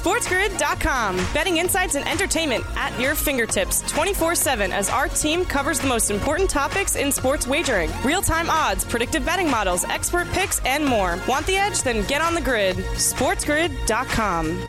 SportsGrid.com. Betting insights and entertainment at your fingertips 24 7 as our team covers the most important topics in sports wagering real time odds, predictive betting models, expert picks, and more. Want the edge? Then get on the grid. SportsGrid.com.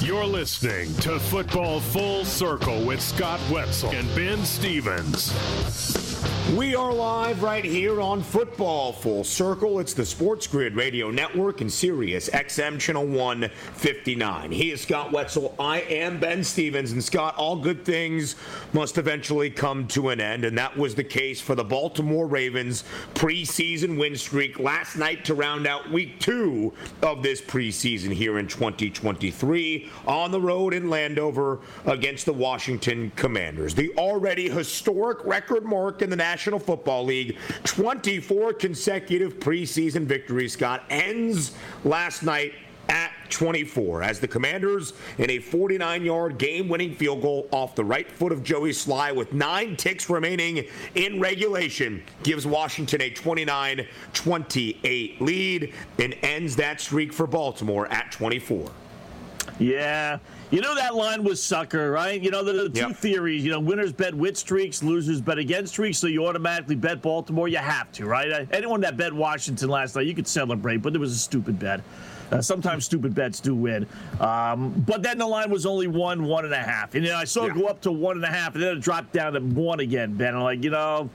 You're listening to Football Full Circle with Scott Wetzel and Ben Stevens. We are live right here on Football Full Circle. It's the Sports Grid Radio Network and Sirius XM Channel 159. He is Scott Wetzel. I am Ben Stevens. And Scott, all good things must eventually come to an end. And that was the case for the Baltimore Ravens preseason win streak last night to round out week two of this preseason here in 2023 on the road in Landover against the Washington Commanders. The already historic record mark in the National National Football League. 24 consecutive preseason victories, Scott, ends last night at 24 as the Commanders in a 49 yard game winning field goal off the right foot of Joey Slye with nine ticks remaining in regulation gives Washington a 29 28 lead and ends that streak for Baltimore at 24. Yeah. You know that line was sucker, right? You know the, the two yep. theories. You know, winners bet with streaks, losers bet against streaks. So you automatically bet Baltimore. You have to, right? Anyone that bet Washington last night, you could celebrate, but it was a stupid bet. Uh, sometimes stupid bets do win. Um, but then the line was only one, one and a half. And you know, I saw yeah. it go up to one and a half, and then it dropped down to one again, Ben. I'm like, you know,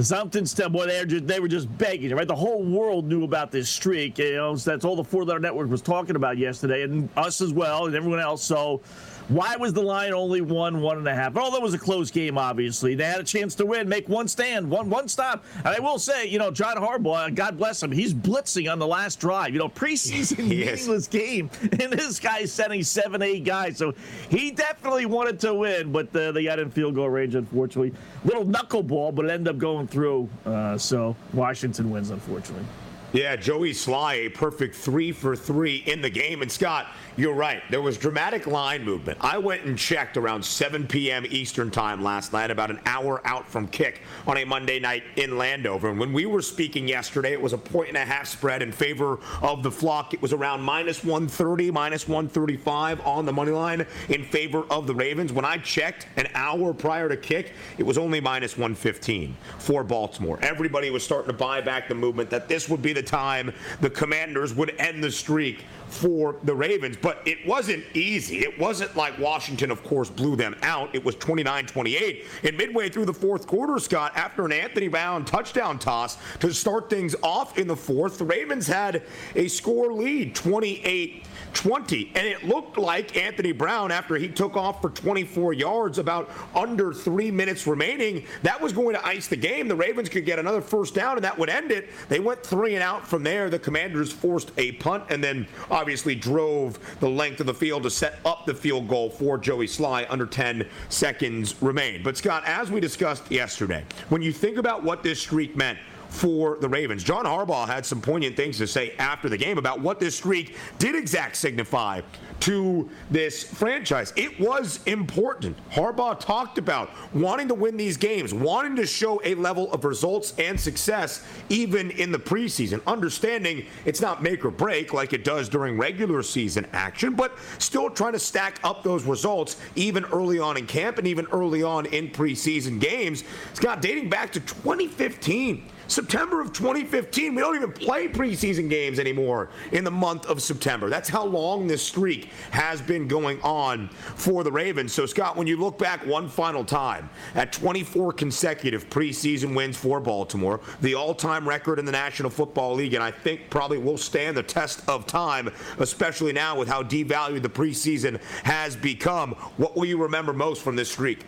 Something step boy, they, just, they were just begging, right? The whole world knew about this streak. You know, so that's all the four letter network was talking about yesterday, and us as well, and everyone else. So why was the line only one, one and a half? Although it was a close game, obviously. They had a chance to win, make one stand, one one stop. And I will say, you know, John Harbaugh, God bless him, he's blitzing on the last drive. You know, preseason meaningless game. And this guy's sending seven, eight guys. So he definitely wanted to win, but uh, they got in field goal range, unfortunately. Little knuckleball, but it ended up going through. Uh, so Washington wins, unfortunately. Yeah, Joey Slye, a perfect three for three in the game. And Scott, you're right. There was dramatic line movement. I went and checked around 7 p.m. Eastern time last night, about an hour out from kick on a Monday night in Landover. And when we were speaking yesterday, it was a point and a half spread in favor of the flock. It was around minus 130, minus 135 on the money line in favor of the Ravens. When I checked an hour prior to kick, it was only minus 115 for Baltimore. Everybody was starting to buy back the movement that this would be the time the Commanders would end the streak for the Ravens, but it wasn't easy. It wasn't like Washington, of course, blew them out. It was 29 28. And midway through the fourth quarter, Scott, after an Anthony Brown touchdown toss to start things off in the fourth, the Ravens had a score lead 28 20. And it looked like Anthony Brown, after he took off for 24 yards, about under three minutes remaining, that was going to ice the game. The Ravens could get another first down, and that would end it. They went three and out from there. The Commanders forced a punt and then uh, obviously drove the length of the field to set up the field goal for Joey Slye under 10 seconds remained. But, Scott, as we discussed yesterday, when you think about what this streak meant, for the Ravens. John Harbaugh had some poignant things to say after the game about what this streak did exact signify to this franchise. It was important. Harbaugh talked about wanting to win these games, wanting to show a level of results and success even in the preseason, understanding it's not make or break like it does during regular season action, but still trying to stack up those results even early on in camp and even early on in preseason games. Scott, dating back to 2015. September of 2015. We don't even play preseason games anymore in the month of September. That's how long this streak has been going on for the Ravens. So, Scott, when you look back one final time at 24 consecutive preseason wins for Baltimore, the all time record in the National Football League, and I think probably will stand the test of time, especially now with how devalued the preseason has become. What will you remember most from this streak?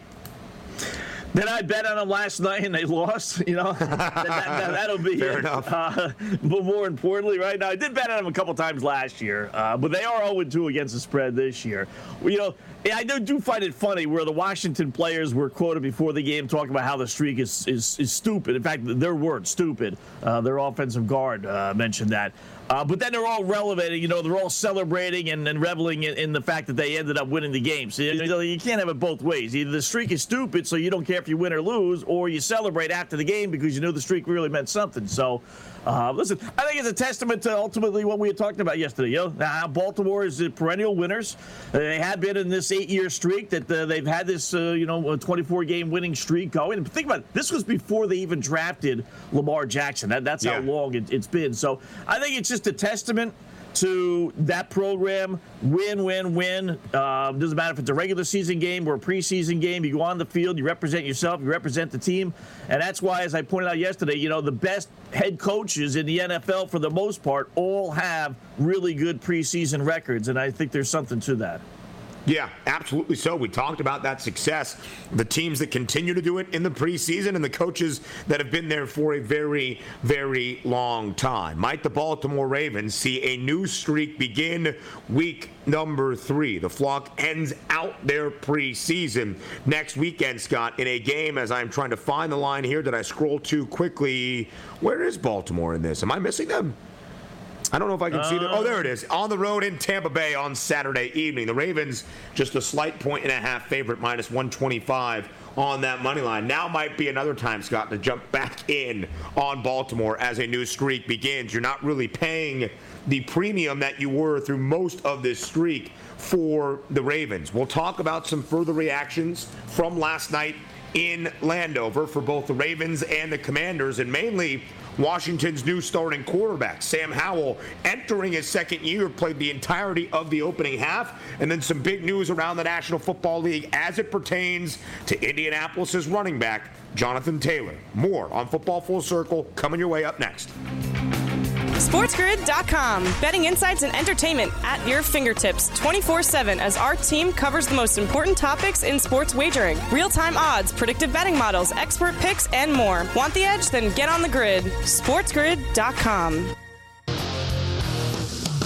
Then I bet on them last night and they lost. You know, that, will be fair it. enough. Uh, but more importantly, right now I did bet on them a couple times last year, uh, but they are 0 2 against the spread this year. You know, I do, do find it funny where the Washington players were quoted before the game talking about how the streak is is, is stupid. In fact, their word stupid. Uh, their offensive guard uh, mentioned that. Uh, but then they're all relevating, you know, they're all celebrating and, and reveling in, in, the fact that they ended up winning the game. So you, know, you can't have it both ways. Either the streak is stupid, so you don't care if you win or lose, or you celebrate after the game because you know the streak really meant something. So Uh, listen, I think it's a testament to ultimately what we had talked about yesterday. You know, now Baltimore is the perennial winners. Uh, they have been in this eight-year streak that uh, they've had this, uh, you know, 24-game winning streak going. And think about it, this was before they even drafted Lamar Jackson. That, that's yeah. how long it, it's been. So I think it's just a testament to that program. Win, win, win. Uh, doesn't matter if it's a regular season game or a preseason game. You go on the field, you represent yourself, you represent the team. And that's why, as I pointed out yesterday, you know, the best head coaches in the NFL, for the most part, all have really good preseason records. And I think there's something to that. Yeah, absolutely so. We talked about that success. The teams that continue to do it in the preseason and the coaches that have been there for a very, very long time. Might the Baltimore Ravens see a new streak begin week number three? The flock ends out their preseason next weekend, Scott, in a game as I'm trying to find the line here. Did I scroll too quickly? Where is Baltimore in this? Am I missing them? I don't know if I can uh, see it. Oh, there it is. On the road in Tampa Bay on Saturday evening. The Ravens just a slight point and a half favorite, minus 125 on that money line. Now might be another time, Scott, to jump back in on Baltimore as a new streak begins. You're not really paying the premium that you were through most of this streak for the Ravens. We'll talk about some further reactions from last night in Landover for both the Ravens and the Commanders, and mainly Washington's new starting quarterback, Sam Howell, entering his second year, played the entirety of the opening half. And then some big news around the National Football League as it pertains to Indianapolis's running back, Jonathan Taylor. More on Football Full Circle coming your way up next. SportsGrid.com. Betting insights and entertainment at your fingertips 24 7 as our team covers the most important topics in sports wagering real time odds, predictive betting models, expert picks, and more. Want the edge? Then get on the grid. SportsGrid.com.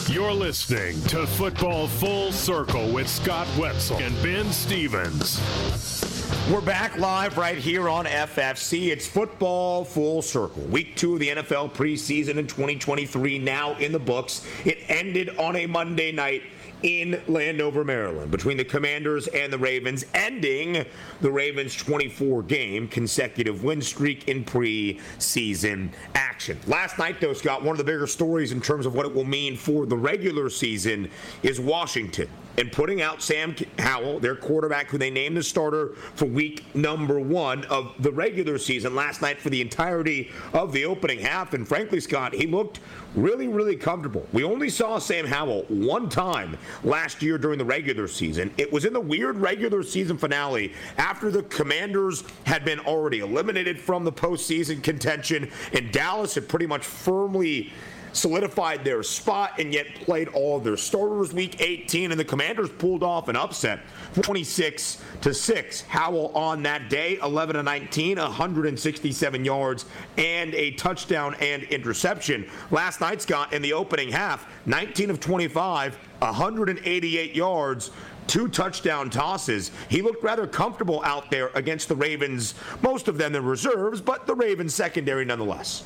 You're listening to Football Full Circle with Scott Wetzel and Ben Stevens. We're back live right here on FFC. It's football full circle. Week two of the NFL preseason in 2023 now in the books. It ended on a Monday night in Landover, Maryland, between the Commanders and the Ravens, ending the Ravens' 24 game consecutive win streak in preseason action. Last night, though, Scott, one of the bigger stories in terms of what it will mean for the regular season is Washington and putting out Sam Howell, their quarterback, who they named the starter for week number one of the regular season last night for the entirety of the opening half. And frankly, Scott, he looked really, really comfortable. We only saw Sam Howell one time last year during the regular season. It was in the weird regular season finale after the Commanders had been already eliminated from the postseason contention, and Dallas had pretty much firmly solidified their spot and yet played all of their starters week 18 and the commanders pulled off an upset 26 to 6 howell on that day 11 to 19 167 yards and a touchdown and interception last night scott in the opening half 19 of 25 188 yards two touchdown tosses. He looked rather comfortable out there against the Ravens, most of them the reserves, but the Ravens secondary nonetheless.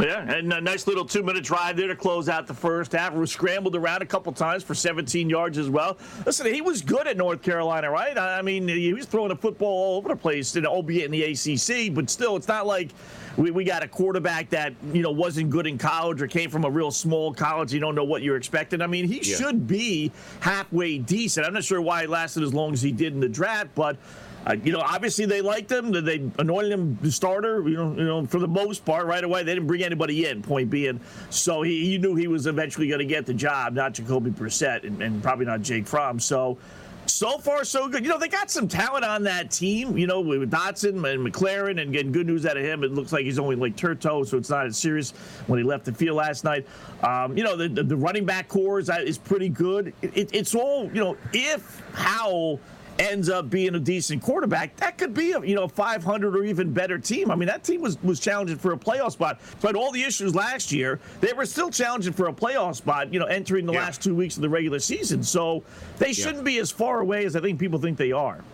Yeah, and a nice little two-minute drive there to close out the first half. We scrambled around a couple times for 17 yards as well. Listen, he was good at North Carolina, right? I mean, he was throwing the football all over the place, albeit in the ACC, but still, it's not like we, we got a quarterback that you know wasn't good in college or came from a real small college. You don't know what you're expecting. I mean, he yeah. should be halfway decent. I'm not sure why he lasted as long as he did in the draft, but uh, you know, obviously they liked him. They anointed him the starter. You know, you know, for the most part, right away they didn't bring anybody in. Point being, so he, he knew he was eventually going to get the job, not Jacoby Brissett, and, and probably not Jake Fromm. So. So far, so good. You know, they got some talent on that team, you know, with Dotson and McLaurin, and getting good news out of him. It looks like he's only like turf toe, so it's not as serious when he left the field last night. Um, you know, the, the, the, running back core is, is pretty good. It, it's all, you know, if Howell – ends up being a decent quarterback, that could be a you know 500 or even better team. I mean, that team was was challenging for a playoff spot. But all the issues last year, they were still challenging for a playoff spot. You know, entering the yeah. last two weeks of the regular season, so they shouldn't yeah. be as far away as I think people think they are.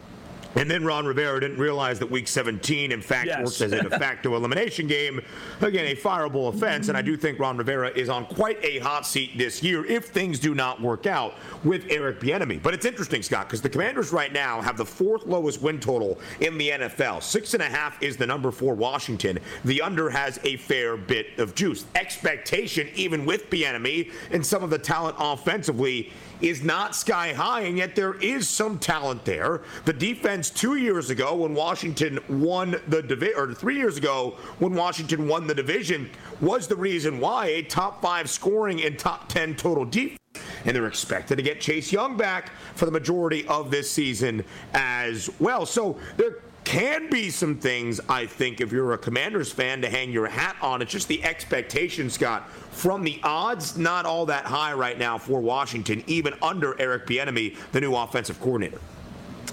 And then Ron Rivera didn't realize that Week 17, in fact, yes. works as a de facto elimination game. Again, a fireable offense. And I do think Ron Rivera is on quite a hot seat this year if things do not work out with Eric Bieniemy. But it's interesting, Scott, because the Commanders right now have the fourth lowest win total in the NFL. Six and a half is the number for Washington. The under has a fair bit of juice. Expectation, even with Bieniemy and some of the talent offensively, is not sky high, and yet there is some talent there. The defense two years ago when Washington won the division, or three years ago when Washington won the division, was the reason why a top five scoring and top 10 total defense. And they're expected to get Chase Young back for the majority of this season as well. So there can be some things, I think, if you're a Commanders fan, to hang your hat on. It's just the expectation, Scott, from the odds, not all that high right now for Washington, even under Eric Bieniemy, the new offensive coordinator.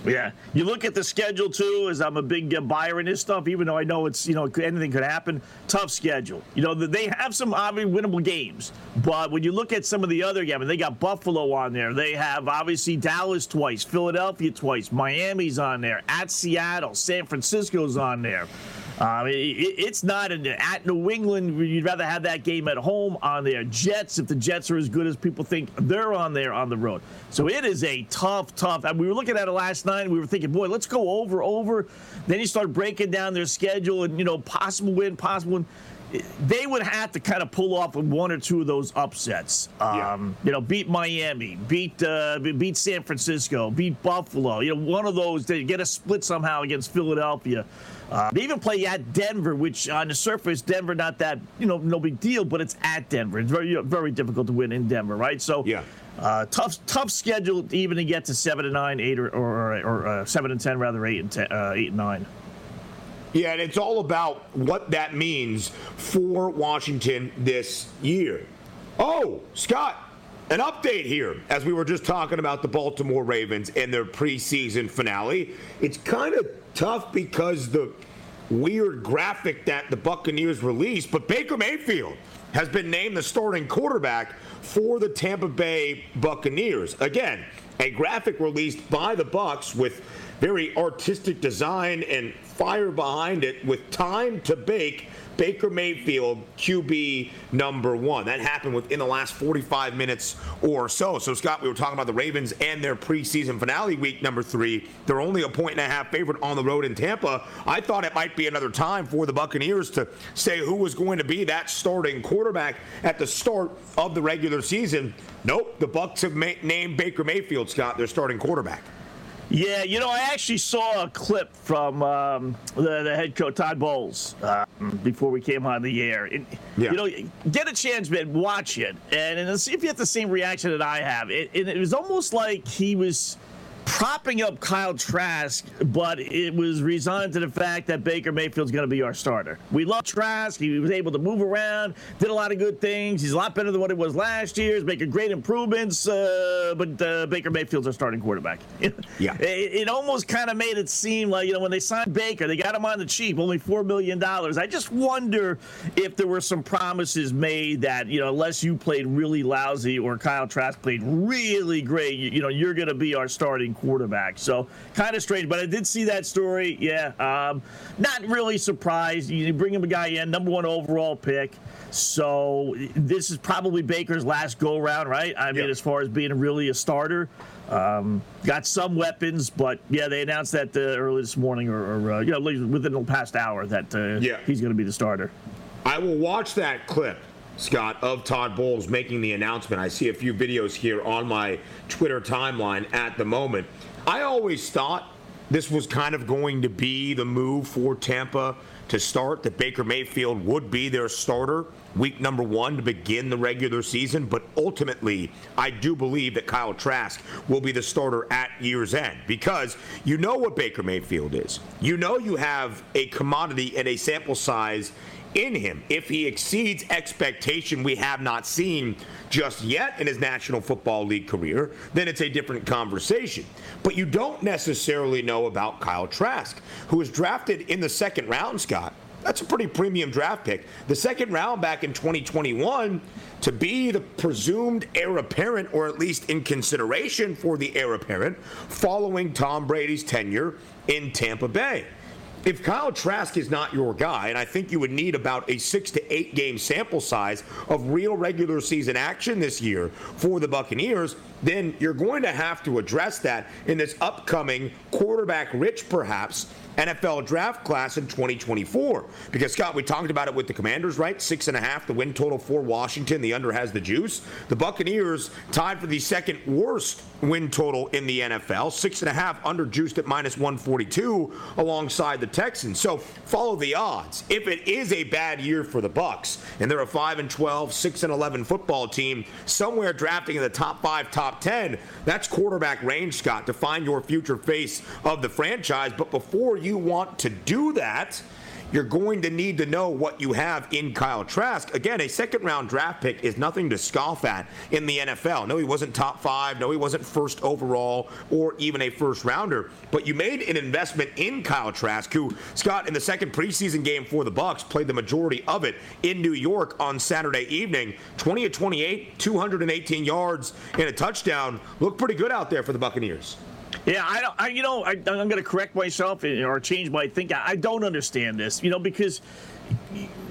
Yeah, you look at the schedule too. As I'm a big uh, buyer in this stuff, even though I know it's you know anything could happen. Tough schedule. You know they have some obviously winnable games, but when you look at some of the other games, they got Buffalo on there. They have obviously Dallas twice, Philadelphia twice, Miami's on there, at Seattle, San Francisco's on there. Um, it, it's not an, at New England. You'd rather have that game at home on their Jets if the Jets are as good as people think they're on there on the road. So it is a tough, tough. we were looking at it last night. we were thinking, boy, let's go over, over. Then you start breaking down their schedule and you know possible win, possible win they would have to kind of pull off one or two of those upsets. Um, yeah. You know, beat Miami, beat uh, beat San Francisco, beat Buffalo. You know, one of those. They get a split somehow against Philadelphia. Uh, they even play at Denver, which on the surface, Denver not that you know no big deal, but it's at Denver. It's very very difficult to win in Denver, right? So yeah. Uh, tough, tough schedule even to get to seven and nine, eight or or, or uh, seven and ten rather, eight and ten, uh, eight and nine. Yeah, and it's all about what that means for Washington this year. Oh, Scott, an update here as we were just talking about the Baltimore Ravens and their preseason finale. It's kind of tough because the weird graphic that the Buccaneers released, but Baker Mayfield has been named the starting quarterback for the Tampa Bay Buccaneers. Again, a graphic released by the Bucs with very artistic design and fire behind it with time to bake Baker Mayfield, QB number one. That happened within the last 45 minutes or so. So, Scott, we were talking about the Ravens and their preseason finale week number three. They're only a point and a half favorite on the road in Tampa. I thought it might be another time for the Buccaneers to say who was going to be that starting quarterback at the start of the regular season. Nope, the Bucs have ma- named Baker Mayfield, Scott, their starting quarterback. Yeah, you know, I actually saw a clip from um, the, the, head coach Todd Bowles uh, before we came on the air. And, yeah. You know, get a chance, man, watch it, and, and see if you have the same reaction that I have. It, it, it was almost like he was propping up Kyle Trask, but it was resigned to the fact that Baker Mayfield's going to be our starter. We love Trask. He was able to move around, did a lot of good things. He's a lot better than what it was last year. He's making great improvements, uh, but uh, Baker Mayfield's our starting quarterback. yeah. It, it almost kind of made it seem like, you know, when they signed Baker, they got him on the cheap, only $4 million. I just wonder if there were some promises made that, you know, unless you played really lousy or Kyle Trask played really great, you, you know, you're going to be our starting quarterback. So kind of strange, but I did see that story. Yeah, um, not really surprised. You bring him a guy in, number one overall pick. So this is probably Baker's last go round, right? I mean, as far as being really a starter. Um, got some weapons, but yeah, they announced that uh, early this morning, or, or uh, you know, within the past hour, that uh, yeah. he's going to be the starter. I will watch that clip Scott, of Todd Bowles making the announcement. I see a few videos here on my Twitter timeline at the moment. I always thought this was kind of going to be the move for Tampa to start, that Baker Mayfield would be their starter week number one to begin the regular season. But ultimately, I do believe that Kyle Trask will be the starter at year's end because you know what Baker Mayfield is. You know you have a commodity and a sample size in him. If he exceeds expectation we have not seen just yet in his National Football League career, then it's a different conversation. But you don't necessarily know about Kyle Trask, who was drafted in the second round, Scott. That's a pretty premium draft pick. The second round back in 2021 to be the presumed heir apparent, or at least in consideration for the heir apparent, following Tom Brady's tenure in Tampa Bay if Kyle Trask is not your guy, and I think you would need about a six to eight game sample size of real regular season action this year for the Buccaneers, then you're going to have to address that in this upcoming quarterback rich, perhaps, NFL draft class in 2024. Because, Scott, we talked about it with the Commanders, right? Six and a half, the win total for Washington. The under has the juice. The Buccaneers tied for the second worst win total in the NFL. Six and a half under juiced at minus 142 alongside the Texans. So follow the odds. If it is a bad year for the Bucs and they're a 5 and 12, 6 and 11 football team, somewhere drafting in the top five, top 10, that's quarterback range, Scott, to find your future face of the franchise. But before you want to do that, you're going to need to know what you have in Kyle Trask. Again, a second round draft pick is nothing to scoff at in the NFL. No, he wasn't top five. No, he wasn't first overall or even a first rounder. But you made an investment in Kyle Trask, who, Scott, in the second preseason game for the Bucs, played the majority of it in New York on Saturday evening. 20 of 28, 218 yards and a touchdown. Looked pretty good out there for the Buccaneers. Yeah, I don't. I, you know, I, am going to correct myself eh, or change my thinking. I don't understand this. You know, because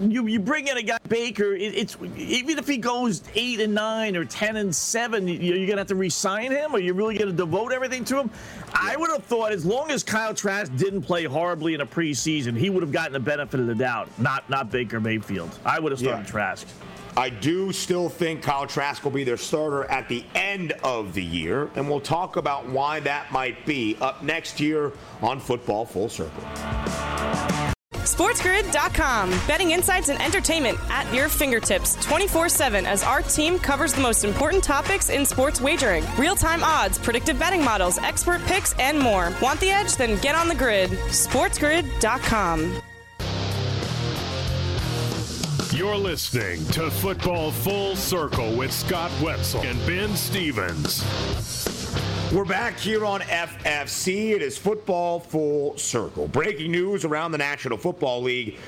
you you bring in a guy Baker. It, it's even if he goes eight and nine or ten and seven, you, are gonna have to re-sign him, or you're really gonna devote everything to him. I would have thought as long as Kyle Trask didn't play horribly in a preseason, he would have gotten the benefit of the doubt. Not not Baker Mayfield. I would have started yeah. Trask. I do still think Kyle Trask will be their starter at the end of the year, and we'll talk about why that might be up next year on Football Full Circle. SportsGrid.com. Betting insights and entertainment at your fingertips 24 7 as our team covers the most important topics in sports wagering real time odds, predictive betting models, expert picks, and more. Want the edge? Then get on the grid. SportsGrid.com. You're listening to Football Full Circle with Scott Wetzel and Ben Stevens. We're back here on FFC. It is Football Full Circle. Breaking news around the National Football League.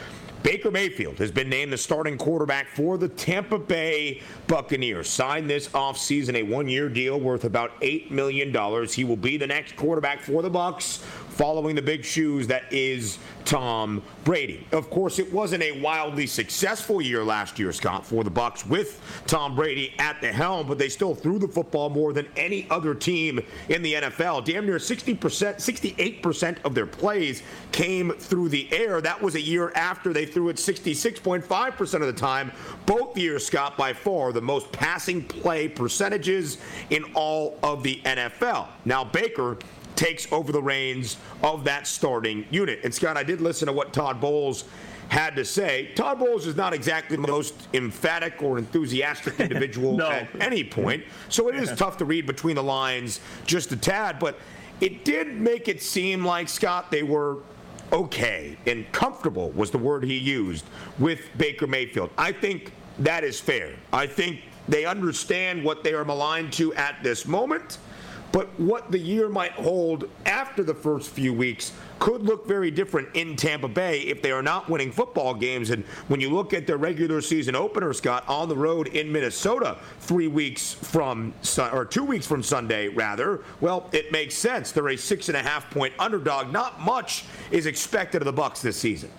Baker Mayfield has been named the starting quarterback for the Tampa Bay Buccaneers. Signed this offseason a one-year deal worth about $8 million. He will be the next quarterback for the Bucs following the big shoes that is Tom Brady. Of course, it wasn't a wildly successful year last year, Scott, for the Bucs with Tom Brady at the helm, but they still threw the football more than any other team in the NFL. Damn near 60%, 68% of their plays came through the air. That was a year after they threw it 66.5% of the time. Both years, Scott, by far the most passing play percentages in all of the NFL. Now, Baker takes over the reins of that starting unit. And Scott, I did listen to what Todd Bowles had to say. Todd Bowles is not exactly the most emphatic or enthusiastic individual no. at any point, so it is tough to read between the lines just a tad, but it did make it seem like, Scott, they were okay and comfortable was the word he used with Baker Mayfield. I think that is fair. I think they understand what they are maligned to at this moment. But what the year might hold after the first few weeks could look very different in Tampa Bay if they are not winning football games. And when you look at their regular season opener, Scott, on the road in Minnesota, three weeks from or two weeks from Sunday, rather, well, it makes sense. They're a six and a half point underdog. Not much is expected of the Bucs this season.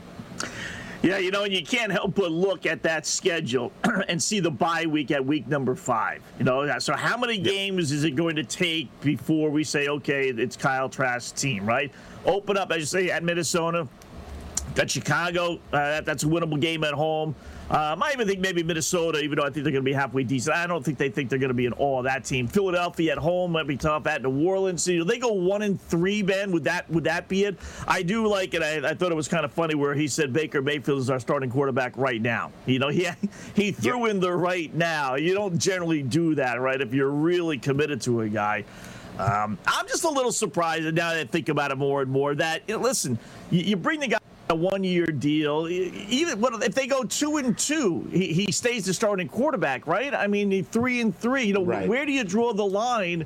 Yeah, you know, and you can't help but look at that schedule and see the bye week at week number five. You know, so how many games is it going to take before we say, okay, it's Kyle Trask's team, right? Open up, as you say, at Minnesota. Got Chicago. Uh, that's a winnable game at home. Um, I even think maybe Minnesota, even though I think they're going to be halfway decent. I don't think they think they're going to be an all of that team. Philadelphia at home might be tough. At New Orleans, you know, they go one and three. Ben, would that would that be it? I do like it. I, I thought it was kind of funny where he said Baker Mayfield is our starting quarterback right now. You know, he he threw yep. in the right now. You don't generally do that, right? If you're really committed to a guy. Um, I'm just a little surprised now that I think about it more and more that you know, listen, you, you bring the guy a one-year deal. Even if they go two and two, he, he stays the starting quarterback, right? I mean, three and three. You know, right. where do you draw the line?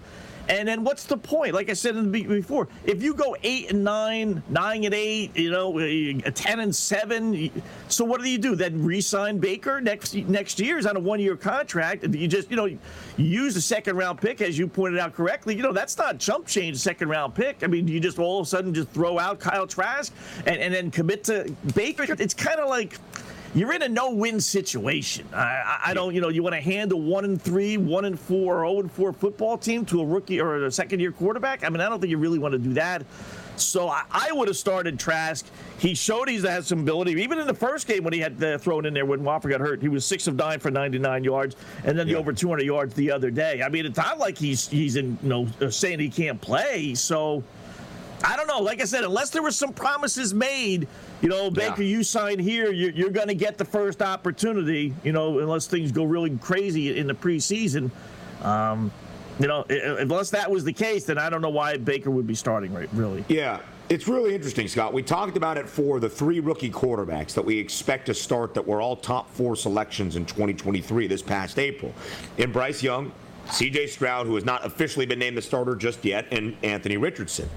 And then what's the point? Like I said in the before, if you go eight and nine, nine and eight, you know, uh, uh, ten and seven, so what do you do? Then re-sign Baker next next year is on a one-year contract. You just you know use a second round pick as you pointed out correctly. You know that's not jump change second round pick. I mean, you just all of a sudden just throw out Kyle Trask and, and then commit to Baker. It's kind of like you're in a no-win situation. I, I don't, you know, you want to hand a one and three, one and four, or zero oh and four football team to a rookie or a second-year quarterback. I mean, I don't think you really want to do that. So I, I would have started Trask. He showed he has some ability. Even in the first game when he had uh, thrown in there when Wofford got hurt, he was six of nine for 99 yards, and then yeah. the over 200 yards the other day. I mean, it's not like he's he's in, you know, saying he can't play. So I don't know. Like I said, unless there were some promises made you know, Baker, yeah. you sign here, you're, you're going to get the first opportunity, you know, unless things go really crazy in the preseason. Um, you know, unless that was the case, then I don't know why Baker would be starting, right? Really? Yeah. It's really interesting, Scott. We talked about it for the three rookie quarterbacks that we expect to start that were all top four selections in 2023 this past April. In Bryce Young, CJ Stroud, who has not officially been named the starter just yet, and Anthony Richardson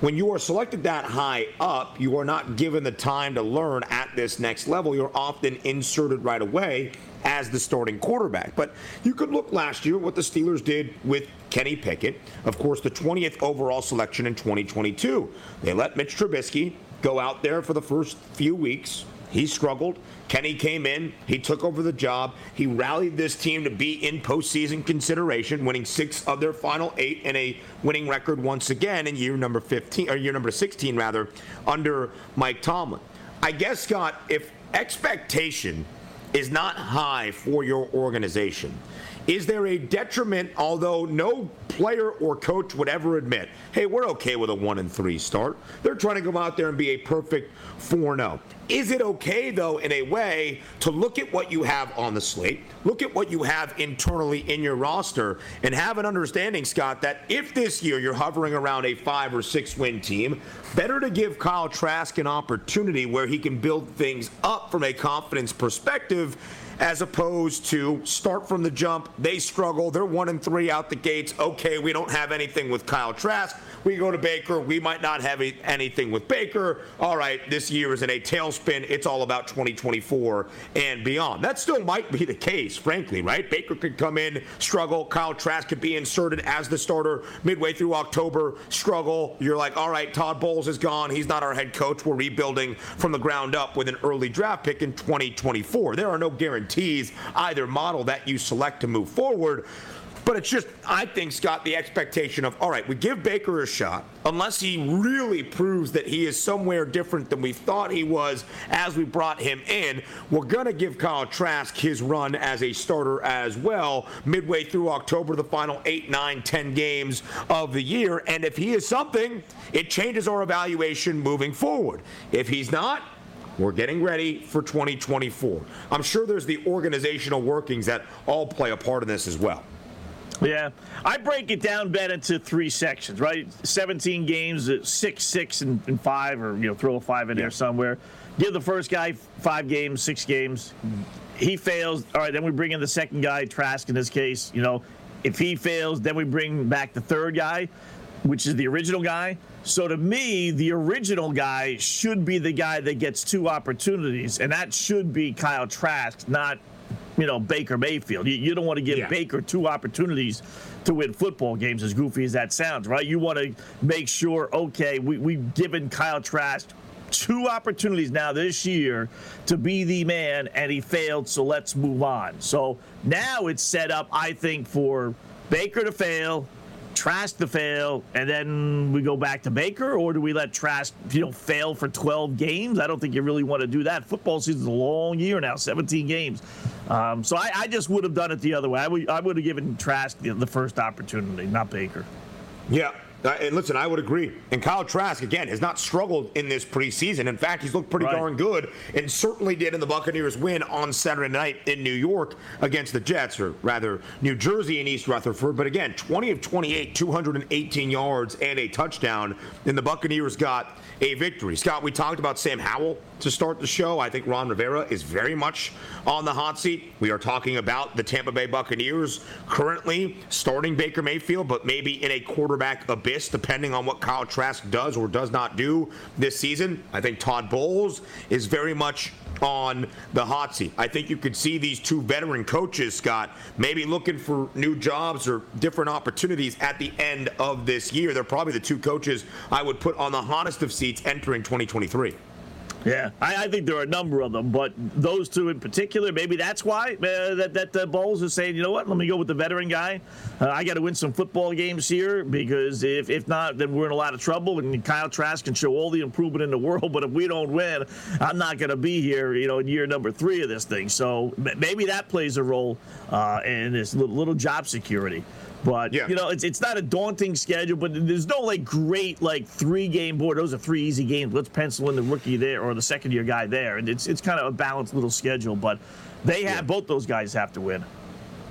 when you are selected that high up, you are not given the time to learn at this next level. You're often inserted right away as the starting quarterback. But you could look last year what the Steelers did with Kenny Pickett, of course, the 20th overall selection in 2022. They let Mitch Trubisky go out there for the first few weeks. He struggled. Kenny came in, he took over the job, he rallied this team to be in postseason consideration, winning six of their final eight and a winning record once again in year number 15 or year number 16 rather under Mike Tomlin. I guess Scott, if expectation is not high for your organization, is there a detriment, although no player or coach would ever admit, hey, we're okay with a 1 and 3 start? They're trying to go out there and be a perfect 4 0. Is it okay, though, in a way, to look at what you have on the slate, look at what you have internally in your roster, and have an understanding, Scott, that if this year you're hovering around a five or six win team, better to give Kyle Trask an opportunity where he can build things up from a confidence perspective as opposed to start from the jump. They struggle. They're one and three out the gates. Okay, we don't have anything with Kyle Trask. We go to Baker. We might not have anything with Baker. All right, this year is in a tailspin. It's all about 2024 and beyond. That still might be the case, frankly, right? Baker could come in, struggle. Kyle Trask could be inserted as the starter midway through October, struggle. You're like, all right, Todd Bowles is gone. He's not our head coach. We're rebuilding from the ground up with an early draft pick in 2024. There are no guarantees either model that you select to move forward. But it's just, I think, Scott, the expectation of, all right, we give Baker a shot, unless he really proves that he is somewhere different than we thought he was as we brought him in. We're going to give Kyle Trask his run as a starter as well, midway through October, the final eight, nine, ten games of the year. And if he is something, it changes our evaluation moving forward. If he's not, we're getting ready for 2024. I'm sure there's the organizational workings that all play a part in this as well. Yeah, I break it down, Ben, into three sections, right? 17 games, uh, six, six, and, and five, or you know, throw a five in yeah. there somewhere. Give the first guy five games, six games. He fails. All right, then we bring in the second guy, Trask in this case. You know, if he fails, then we bring back the third guy, which is the original guy. So to me, the original guy should be the guy that gets two opportunities, and that should be Kyle Trask, not you know, Baker Mayfield. You, you don't want to give yeah. Baker two opportunities to win football games, as goofy as that sounds, right? You want to make sure, okay, we, we've given Kyle Trask two opportunities now this year to be the man, and he failed, so let's move on. So now it's set up, I think, for Baker to fail, Trask to fail, and then we go back to Baker, or do we let Trask, you know, fail for 12 games? I don't think you really want to do that. Football season's a long year now, 17 games. Um, so I, I, just would have done it the other way. I would, I would have given Trask the, the first opportunity, not Baker. Yeah, Uh, and listen, I would agree. And Kyle Trask, again, has not struggled in this preseason. In fact, he's looked pretty right. darn good and certainly did in the Buccaneers' win on Saturday night in New York against the Jets, or rather, New Jersey and East Rutherford. But again, 20 of 28, 218 yards and a touchdown, and the Buccaneers got a victory. Scott, we talked about Sam Howell to start the show. I think Ron Rivera is very much on the hot seat. We are talking about the Tampa Bay Buccaneers currently starting Baker Mayfield, but maybe in a quarterback abyss, depending on what Kyle Trask does or does not do this season. I think Todd Bowles is very much on the hot seat. I think you could see these two veteran coaches, Scott, maybe looking for new jobs or different opportunities at the end of this year. They're probably the two coaches I would put on the hottest of seats entering 2023. Yeah, I, I, think there are a number of them, but those two in particular, maybe that's why uh, that that uh, Bowles is saying, you know what, let me go with the veteran guy. Uh, I got to win some football games here because if if not, then we're in a lot of trouble. And Kyle Trask can show all the improvement in the world, but if we don't win, I'm not going to be here, you know, in year number three of this thing. So maybe that plays a role uh, in this little, little job security. But yeah. you know, it's it's not a daunting schedule, but there's no like great like three game board. Those are three easy games. Let's pencil in the rookie there or the second year guy there, and it's it's kind of a balanced little schedule. But they have yeah. both those guys have to win.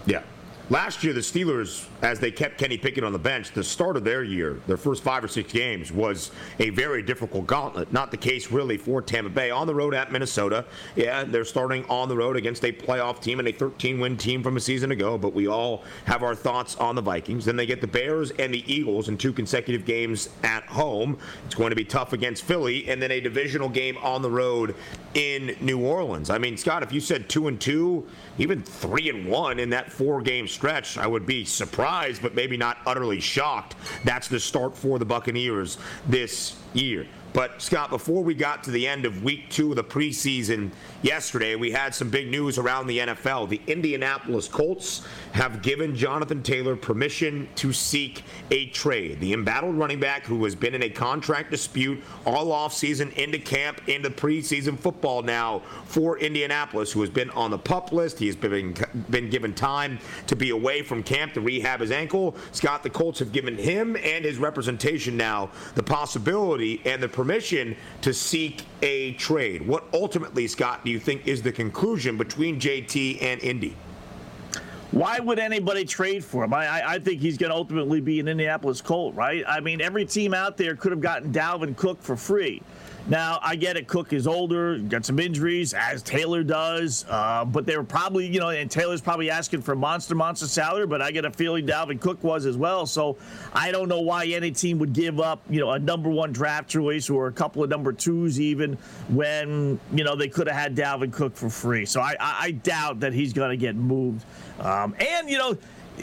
Yeah, Last year, the Steelers, as they kept Kenny Pickett on the bench, the start of their year, their first five or six games, was a very difficult gauntlet. Not the case, really, for Tampa Bay. On the road at Minnesota, yeah, they're starting on the road against a playoff team and a 13 win team from a season ago, but we all have our thoughts on the Vikings. Then they get the Bears and the Eagles in two consecutive games at home. It's going to be tough against Philly, and then a divisional game on the road in New Orleans. I mean, Scott, if you said two and two, even three and one in that four game stretch, I would be surprised, but maybe not utterly shocked. That's the start for the Buccaneers this year. But Scott, before we got to the end of week two of the preseason yesterday, we had some big news around the NFL. The Indianapolis Colts have given Jonathan Taylor permission to seek a trade. The embattled running back who has been in a contract dispute all offseason into camp, into preseason football now for Indianapolis, who has been on the pup list. He has been, been given time to be away from camp to rehab his ankle. Scott, the Colts have given him and his representation now the possibility and the permission to seek a trade. What ultimately, Scott, do you think is the conclusion between JT and Indy? Why would anybody trade for him? I, I, I think he's going to ultimately be an Indianapolis Colt, right? I mean, every team out there could have gotten Dalvin Cook for free. Now, I get it. Cook is older, got some injuries, as Taylor does. Uh, but they were probably, you know, and Taylor's probably asking for monster, monster salary. But I get a feeling Dalvin Cook was as well. So I don't know why any team would give up, you know, a number one draft choice or a couple of number twos even when, you know, they could have had Dalvin Cook for free. So I, I, I doubt that he's going to get moved. Um, and, you know,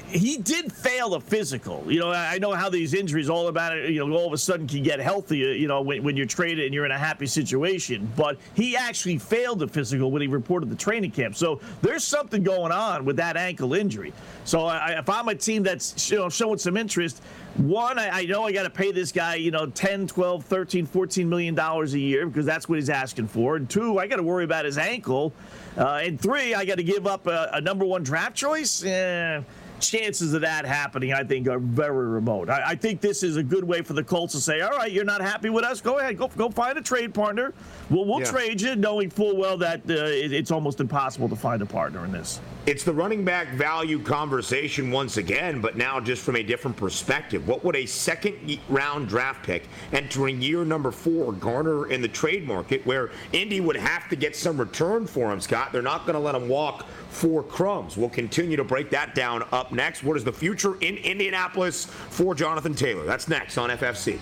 he did fail the physical. You know, I know how these injuries all about it. You know, all of a sudden can get healthy. You know, when, when you're traded and you're in a happy situation. But he actually failed the physical when he reported the training camp. So there's something going on with that ankle injury. So I, if I'm a team that's you know showing some interest, one, I, I know I got to pay this guy, you know, 10, 12, 13, 14 million dollars a year because that's what he's asking for. And two, I got to worry about his ankle. Uh, and three, I got to give up a, a number one draft choice. Eh, chances of that happening, I think, are very remote. I, I, think this is a good way for the Colts to say, all right, you're not happy with us? Go ahead, go, go find a trade partner. We'll, we'll yeah. trade you, knowing full well that uh, it, it's almost impossible to find a partner in this. It's the running back value conversation once again, but now just from a different perspective. What would a second round draft pick entering year number four garner in the trade market where Indy would have to get some return for him, Scott? They're not going to let him walk for crumbs. We'll continue to break that down up next. What is the future in Indianapolis for Jonathan Taylor? That's next on FFC.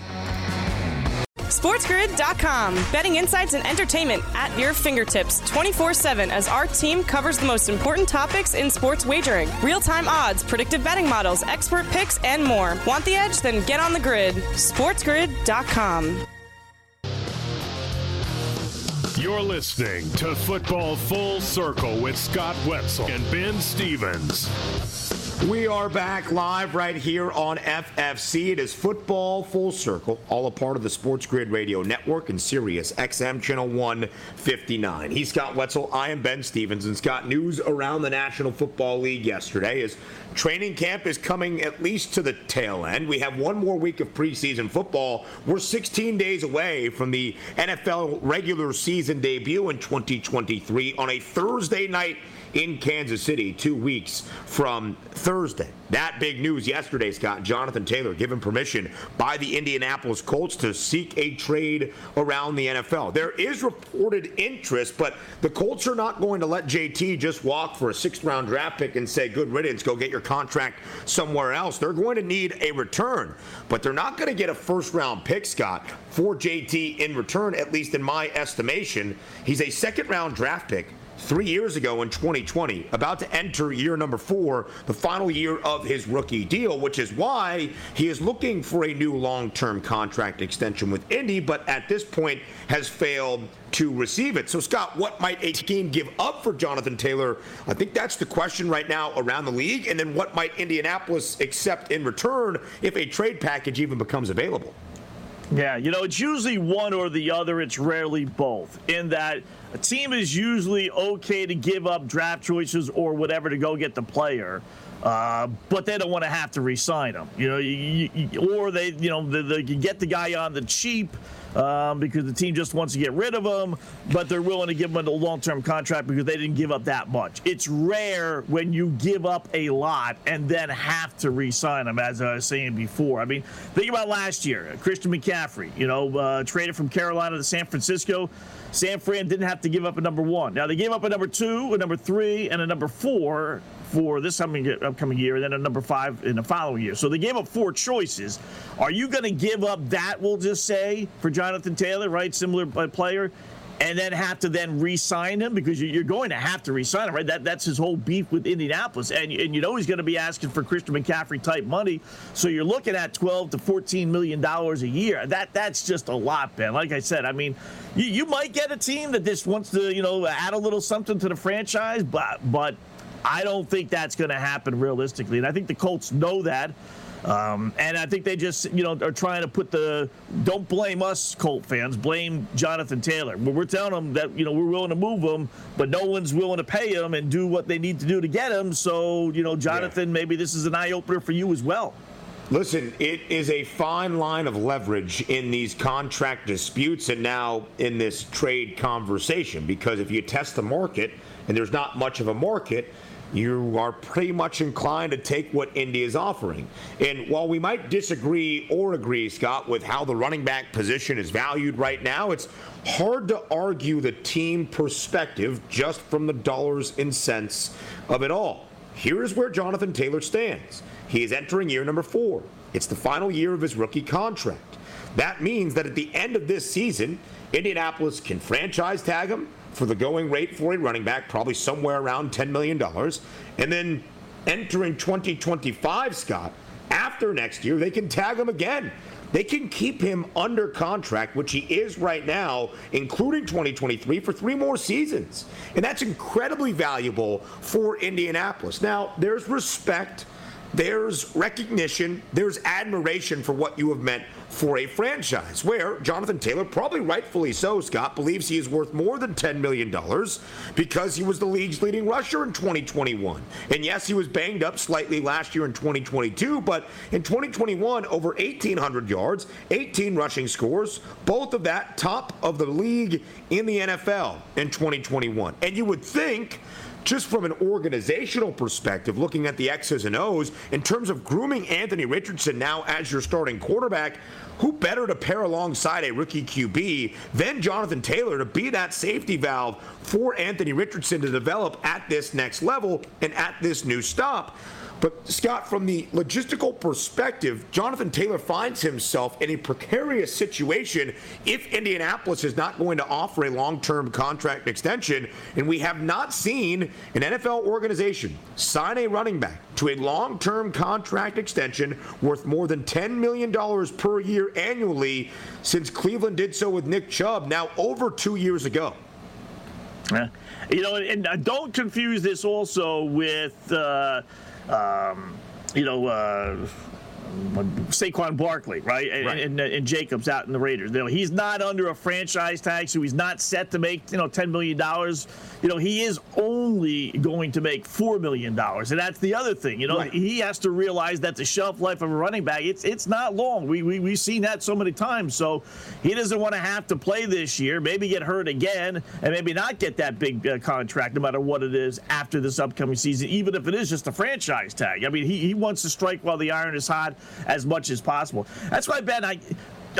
SportsGrid.com. Betting insights and entertainment at your fingertips 24 7 as our team covers the most important topics in sports wagering real time odds, predictive betting models, expert picks, and more. Want the edge? Then get on the grid. SportsGrid.com. You're listening to Football Full Circle with Scott Wetzel and Ben Stevens. We are back live right here on FFC. It is Football Full Circle, all a part of the Sports Grid Radio Network and Sirius XM Channel 159. He's Scott Wetzel. I am Ben Stevens. And Scott, news around the National Football League yesterday is training camp is coming at least to the tail end. We have one more week of preseason football. We're 16 days away from the NFL regular season debut in 2023 on a Thursday night in Kansas City two weeks from Thursday. That big news yesterday, Scott. Jonathan Taylor given permission by the Indianapolis Colts to seek a trade around the NFL. There is reported interest, but the Colts are not going to let JT just walk for a sixth round draft pick and say, good riddance, go get your contract somewhere else. They're going to need a return, but they're not going to get a first round pick, Scott, for JT in return, at least in my estimation. He's a second round draft pick three years ago in 2020, about to enter year number four, the final year of his rookie deal, which is why he is looking for a new long term contract extension with Indy, but at this point has failed to receive it. So, Scott, what might a team give up for Jonathan Taylor? I think that's the question right now around the league. And then what might Indianapolis accept in return if a trade package even becomes available? Yeah, you know, it's usually one or the other. It's rarely both. In that a team is usually okay to give up draft choices or whatever to go get the player. Uh, but they don't want to have to re-sign him, you know, you, you, or they, you know, they, they, get the guy on the cheap um, because the team just wants to get rid of him, but they're willing to give him a long-term contract because they didn't give up that much. It's rare when you give up a lot and then have to re-sign him, as I was saying before. I mean, think about last year, Christian McCaffrey, you know, uh, traded from Carolina to San Francisco. San Fran didn't have to give up a number one. Now they gave up a number two, a number three, and a number four for this upcoming year, and then a number five in the following year. So they gave up four choices. Are you going to give up that? We'll just say for Jonathan Taylor, right? Similar player and then have to then re-sign him because you're going to have to re-sign him, right? That that's his whole beef with Indianapolis, and and you know he's going to be asking for Christian McCaffrey type money, so you're looking at 12 to 14 million dollars a year. That that's just a lot, Ben. Like I said, I mean, you, you might get a team that just wants to you know add a little something to the franchise, but but I don't think that's going to happen realistically, and I think the Colts know that. Um, and I think they just, you know, are trying to put the don't blame us, Colt fans, blame Jonathan Taylor. But we're telling them that, you know, we're willing to move him, but no one's willing to pay him and do what they need to do to get him. So, you know, Jonathan, yeah. maybe this is an eye opener for you as well. Listen, it is a fine line of leverage in these contract disputes and now in this trade conversation because if you test the market and there's not much of a market, you are pretty much inclined to take what Indy is offering. And while we might disagree or agree, Scott, with how the running back position is valued right now, it's hard to argue the team perspective just from the dollars and cents of it all. Here is where Jonathan Taylor stands. He is entering year number four. It's the final year of his rookie contract. That means that at the end of this season, Indianapolis can franchise tag him for the going rate for a running back, probably somewhere around $10 million. And then entering 2025, Scott, after next year, they can tag him again. They can keep him under contract, which he is right now, including 2023, for three more seasons. And that's incredibly valuable for Indianapolis. Now, there's respect there's recognition, there's admiration for what you have meant for a franchise. Where Jonathan Taylor, probably rightfully so, Scott, believes he is worth more than $10 million because he was the league's leading rusher in 2021. And yes, he was banged up slightly last year in 2022, but in 2021, over 1,800 yards, 18 rushing scores, both of that top of the league in the NFL in 2021. And you would think just from an organizational perspective, looking at the X's and O's, in terms of grooming Anthony Richardson now as your starting quarterback, who better to pair alongside a rookie QB than Jonathan Taylor to be that safety valve for Anthony Richardson to develop at this next level and at this new stop? But Scott, from the logistical perspective, Jonathan Taylor finds himself in a precarious situation if Indianapolis is not going to offer a long-term contract extension, and we have not seen an NFL organization sign a running back to a long-term contract extension worth more than $10 million per year annually since Cleveland did so with Nick Chubb now over two years ago. Yeah. You know, and don't confuse this also with. Uh, um, you know, uh, Saquon Barkley, right? And, right. And, and, Jacobs out in the Raiders. You know, he's not under a franchise tag, so he's not set to make you know ten million dollars. You know, he is only going to make four million dollars, and that's the other thing. You know, right. he has to realize that the shelf life of a running back it's it's not long. We, we we've seen that so many times. So he doesn't want to have to play this year, maybe get hurt again, and maybe not get that big uh, contract, no matter what it is after this upcoming season, even if it is just a franchise tag. I mean, he, he wants to strike while the iron is hot as much as possible. That's why Ben, I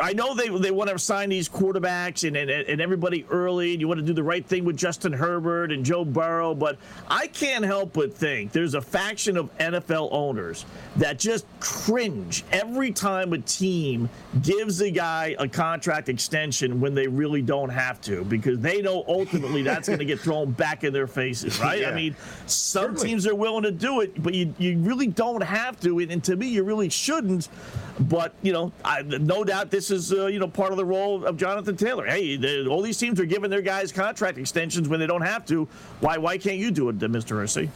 I know they they want to sign these quarterbacks and, and, and everybody early, and you want to do the right thing with Justin Herbert and Joe Burrow, but I can't help but think there's a faction of NFL owners that just cringe every time a team gives a guy a contract extension when they really don't have to, because they know ultimately that's going to get thrown back in their faces, right? Yeah. I mean, some Certainly. teams are willing to do it, but you, you really don't have to, and to me, you really shouldn't. But you know, I, no doubt this is uh, you know part of the role of Jonathan Taylor. Hey, the, all these teams are giving their guys contract extensions when they don't have to. Why why can't you do it, Mr. Irsay?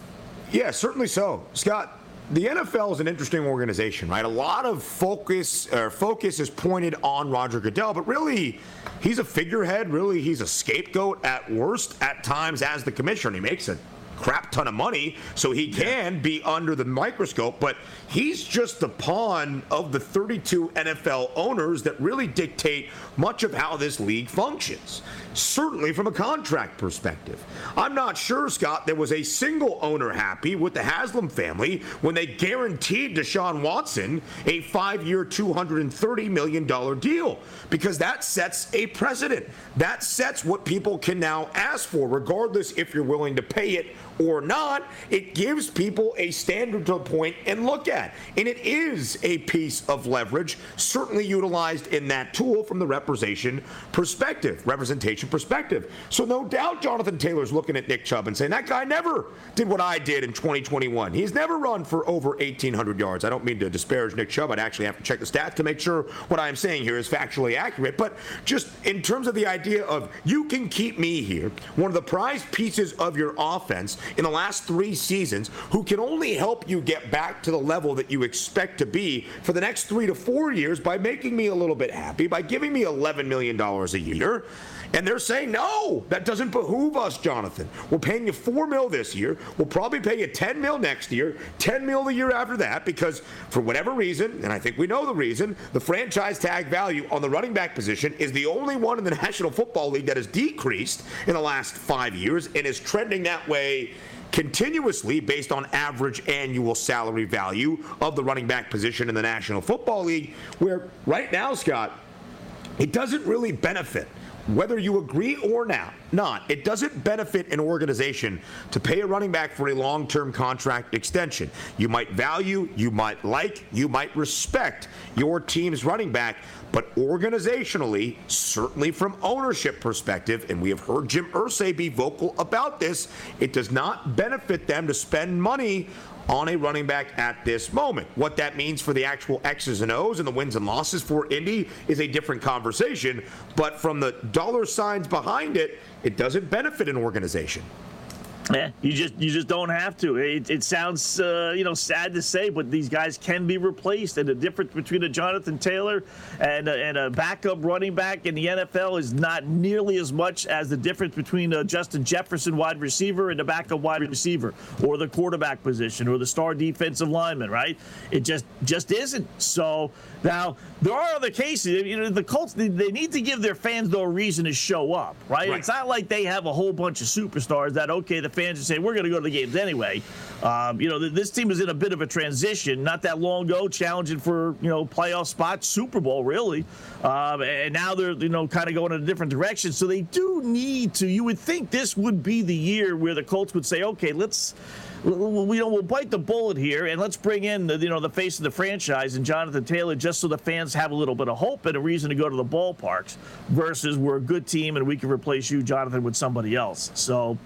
Yeah, certainly so, Scott. The NFL is an interesting organization, right? A lot of focus or focus is pointed on Roger Goodell, but really, he's a figurehead. Really, he's a scapegoat at worst. At times, as the commissioner, he makes a crap ton of money, so he can yeah. be under the microscope. But he's just the pawn of the 32 NFL owners that really dictate much of how this league functions certainly from a contract perspective. I'm not sure, Scott, there was a single owner happy with the Haslam family when they guaranteed Deshaun Watson a five year, $230 million deal because that sets a precedent. That sets what people can now ask for, regardless if you're willing to pay it or not, it gives people a standard to point and look at. And it is a piece of leverage, certainly utilized in that tool from the representation perspective, representation perspective. So no doubt Jonathan Taylor's looking at Nick Chubb and saying, that guy never did what I did in 2021. He's never run for over 1,800 yards. I don't mean to disparage Nick Chubb. I'd actually have to check the stats to make sure what I'm saying here is factually accurate. But just in terms of the idea of you can keep me here, one of the prized pieces of your offense in the last three seasons who can only help you get back to the level that you expect to be for the next three to four years by making me a little bit happy, by giving me $11 million a year. And they're saying, no, that doesn't behoove us, Jonathan. We're paying you four mil this year. We'll probably pay you 10 mil next year, 10 mil the year after that, because for whatever reason, and I think we know the reason, the franchise tag value on the running back position is the only one in the National Football League that has decreased in the last five years and is trending that way continuously based on average annual salary value of the running back position in the National Football League, where right now, Scott, it doesn't really benefit whether you agree or not, not, it doesn't benefit an organization to pay a running back for a long-term contract extension. You might value, you might like, you might respect your team's running back, but organizationally, certainly from ownership perspective, and we have heard Jim Irsay be vocal about this, it does not benefit them to spend money on a running back at this moment. What that means for the actual X's and O's and the wins and losses for Indy is a different conversation. But from the dollar signs behind it, it doesn't benefit an organization. Yeah, you just you just don't have to. It, it sounds uh, you know sad to say, but these guys can be replaced. And the difference between a Jonathan Taylor and a, and a backup running back in the NFL is not nearly as much as the difference between a Justin Jefferson wide receiver and a backup wide receiver, or the quarterback position, or the star defensive lineman. Right? It just just isn't. So now there are other cases. You know, the Colts they, they need to give their fans no reason to show up. Right? right? It's not like they have a whole bunch of superstars that okay the fans are saying we're going to go to the games anyway. Um, you know, this team is in a bit of a transition. Not that long ago, challenging for you know playoff spots, Super Bowl really, um, and now they're you know kind of going in a different direction. So they do need to. You would think this would be the year where the Colts would say, okay, let's we know we'll bite the bullet here and let's bring in the you know the face of the franchise and Jonathan Taylor just so the fans have a little bit of hope and a reason to go to the ballparks versus we're a good team and we can replace you Jonathan with somebody else. So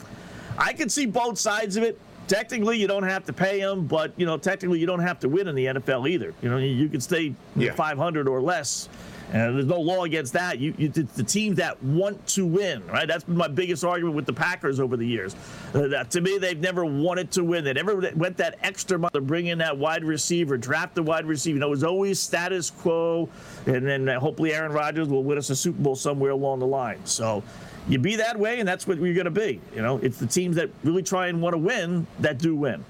I can see both sides of it. Technically, you don't have to pay him, but you know, technically, you don't have to win in the NFL either. You know, you can stay yeah. 500 or less And there's no law against that. You, you the teams that want to win, right? That's been my biggest argument with the Packers over the years. Uh, that, to me, they've never wanted to win. They never went that extra mile to bring in that wide receiver, draft the wide receiver. You know, it was always status quo, and then hopefully Aaron Rodgers will win us a Super Bowl somewhere along the line. So you be that way, and that's what you're going to be. You know, it's the teams that really try and want to win that do win.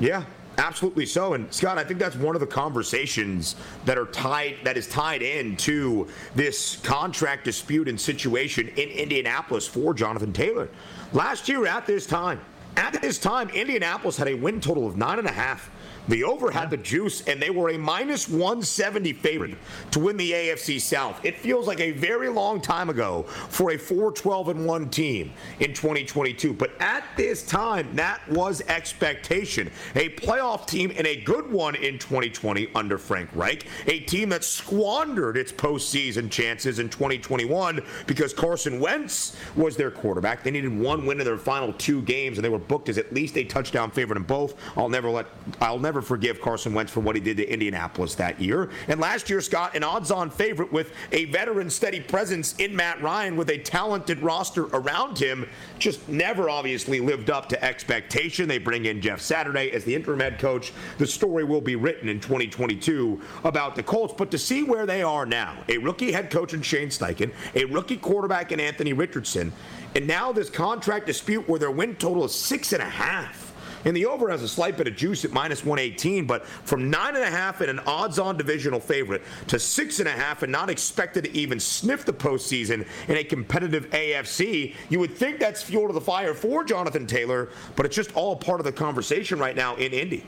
Yeah, Absolutely so. And Scott, I think that's one of the conversations that are tied that is tied in to this contract dispute and situation in Indianapolis for Jonathan Taylor. Last year at this time, at this time, Indianapolis had a win total of nine and a half. The over had the juice, and they were a minus 170 favorite to win the AFC South. It feels like a very long time ago for a 4 12 and 1 team in 2022. But at this time, that was expectation. A playoff team and a good one in 2020 under Frank Reich. A team that squandered its postseason chances in 2021 because Carson Wentz was their quarterback. They needed one win in their final two games, and they were booked as at least a touchdown favorite in both. I'll never let, I'll never forgive Carson Wentz for what he did to Indianapolis that year. And last year, Scott, an odds on favorite with a veteran steady presence in Matt Ryan with a talented roster around him, just never obviously lived up to expectation. They bring in Jeff Saturday as the interim head coach. The story will be written in 2022 about the Colts. But to see where they are now, a rookie head coach in Shane Steichen, a rookie quarterback in Anthony Richardson, and now this contract dispute where their win total is six and a half. And the over has a slight bit of juice at minus 118, but from nine and a half and an odds-on divisional favorite to six and a half and not expected to even sniff the postseason in a competitive AFC, you would think that's fuel to the fire for Jonathan Taylor, but it's just all part of the conversation right now in Indy.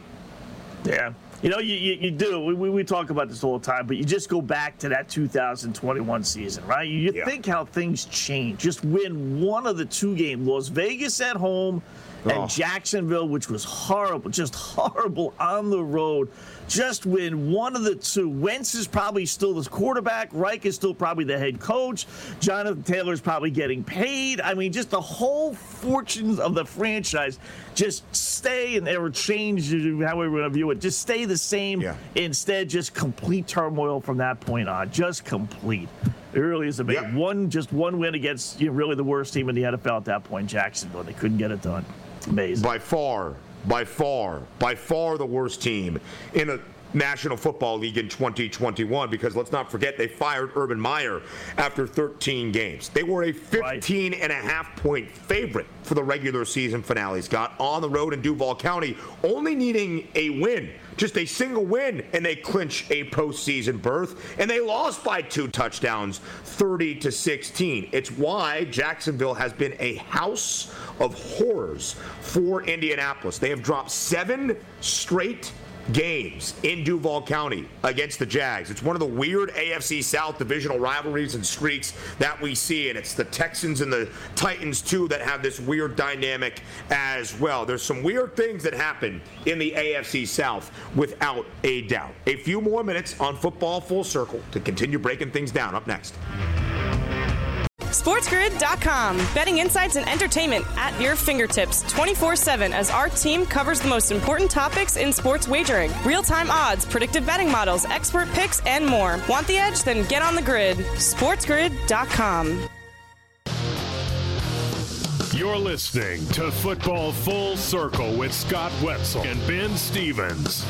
Yeah. You know, you, you, you do. We, we, we, talk about this all the time, but you just go back to that 2021 season, right? You, you yeah. think how things change. Just win one of the two games. Las Vegas at home and oh. Jacksonville, which was horrible, just horrible on the road. Just win one of the two. Wentz is probably still the quarterback. Reich is still probably the head coach. Jonathan Taylor is probably getting paid. I mean, just the whole fortunes of the franchise just stay and never change how we're going to view it. Just stay the same. Yeah. Instead, just complete turmoil from that point on. Just complete. It really is amazing. Yep. One, just one win against you know, really the worst team in the NFL at that point, Jacksonville. They couldn't get it done. Amazing. By far, by far, by far the worst team in a National Football League in 2021 because let's not forget they fired Urban Meyer after 13 games. They were a 15 right. and a half point favorite for the regular season finale, Scott, on the road in Duval County, only needing a win, just a single win, and they clinch a postseason berth. And they lost by two touchdowns, 30 to 16. It's why Jacksonville has been a house of horrors for Indianapolis. They have dropped seven straight games in Duval County against the Jags. It's one of the weird AFC South divisional rivalries and streaks that we see, and it's the Texans and the Titans too that have this weird dynamic as well. There's some weird things that happen in the AFC South without a doubt. A few more minutes on football full circle to continue breaking things down. Up next. SportsGrid.com. Betting insights and entertainment at your fingertips 24 7 as our team covers the most important topics in sports wagering real time odds, predictive betting models, expert picks, and more. Want the edge? Then get on the grid. SportsGrid.com. You're listening to Football Full Circle with Scott Wetzel and Ben Stevens.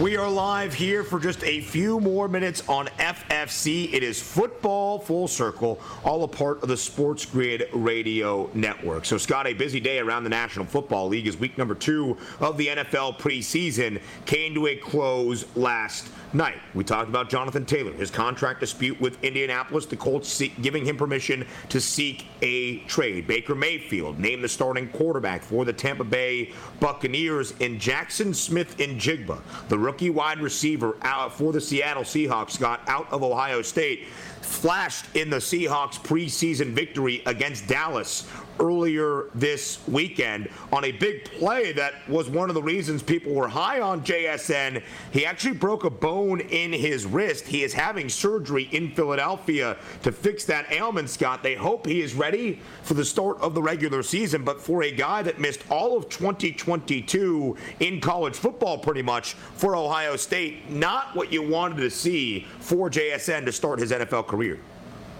We are live here for just a few more minutes on FFC. It is football full circle, all a part of the Sports Grid Radio Network. So, Scott, a busy day around the National Football League as week number two of the NFL preseason came to a close last night. We talked about Jonathan Taylor, his contract dispute with Indianapolis, the Colts giving him permission to seek a trade. Baker Mayfield named the starting quarterback for the Tampa Bay Buccaneers, and Jackson Smith-Njigba, the rookie wide receiver out for the Seattle Seahawks, got out of Ohio State flashed in the Seahawks preseason victory against Dallas earlier this weekend on a big play that was one of the reasons people were high on JSN. He actually broke a bone in his wrist. He is having surgery in Philadelphia to fix that ailment, Scott. They hope he is ready for the start of the regular season, but for a guy that missed all of 2022 in college football pretty much for Ohio State. Not what you wanted to see for JSN to start his NFL career.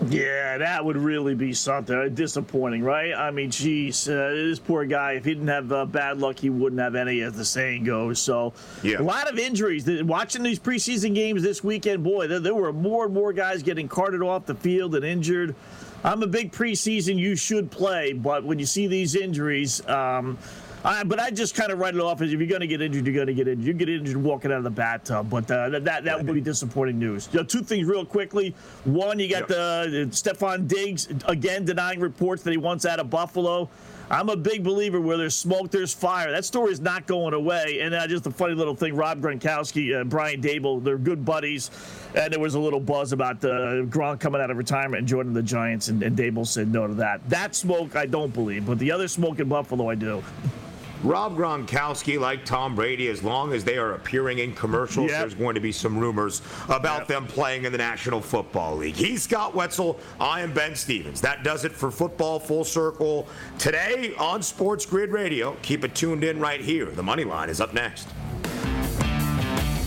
Yeah, that would really be something uh, disappointing, right? I mean, geez, uh, this poor guy. If he didn't have uh, bad luck, he wouldn't have any, as the saying goes. So, yeah. a lot of injuries. Watching these preseason games this weekend, boy, there, there were more and more guys getting carted off the field and injured. I'm a big preseason. You should play, but when you see these injuries, um, uh, but I just kind of write it off as if you're going to get injured, you're going to get injured. You get injured walking out of the bathtub. But uh, that that, that would be disappointing news. You know, two things real quickly. One, you got the Stefon Diggs again denying reports that he wants out of Buffalo. I'm a big believer where there's smoke, there's fire. That story is not going away. And uh, just a funny little thing Rob Gronkowski, uh, Brian Daboll, they're good buddies. And there was a little buzz about uh, Gronk coming out of retirement and joining the Giants. And, and Daboll said no to that. That smoke, I don't believe. But the other smoke in Buffalo, I do. Rob Gronkowski, like Tom Brady, as long as they are appearing in commercials, yep. there's going to be some rumors about yep. them playing in the National Football League. He's Scott Wetzel. I am Ben Stevens. That does it for Football Full Circle today on Sports Grid Radio. Keep it tuned in right here. The money line is up next.